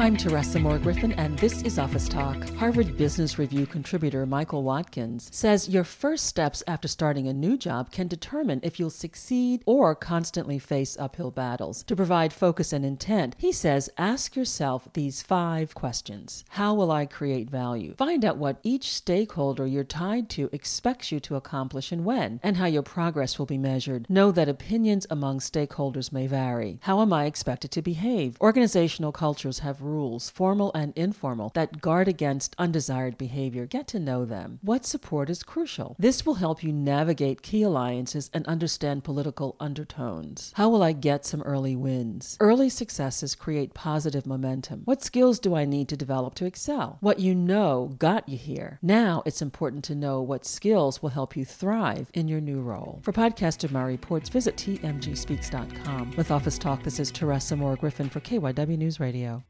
I'm Teresa Moore Griffin, and this is Office Talk. Harvard Business Review contributor Michael Watkins says your first steps after starting a new job can determine if you'll succeed or constantly face uphill battles. To provide focus and intent, he says ask yourself these five questions How will I create value? Find out what each stakeholder you're tied to expects you to accomplish and when, and how your progress will be measured. Know that opinions among stakeholders may vary. How am I expected to behave? Organizational cultures have rules, formal and informal, that guard against undesired behavior. Get to know them. What support is crucial? This will help you navigate key alliances and understand political undertones. How will I get some early wins? Early successes create positive momentum. What skills do I need to develop to excel? What you know got you here. Now it's important to know what skills will help you thrive in your new role. For podcast of my reports, visit tmgspeaks.com. With Office Talk, this is Teresa Moore Griffin for KYW News Radio.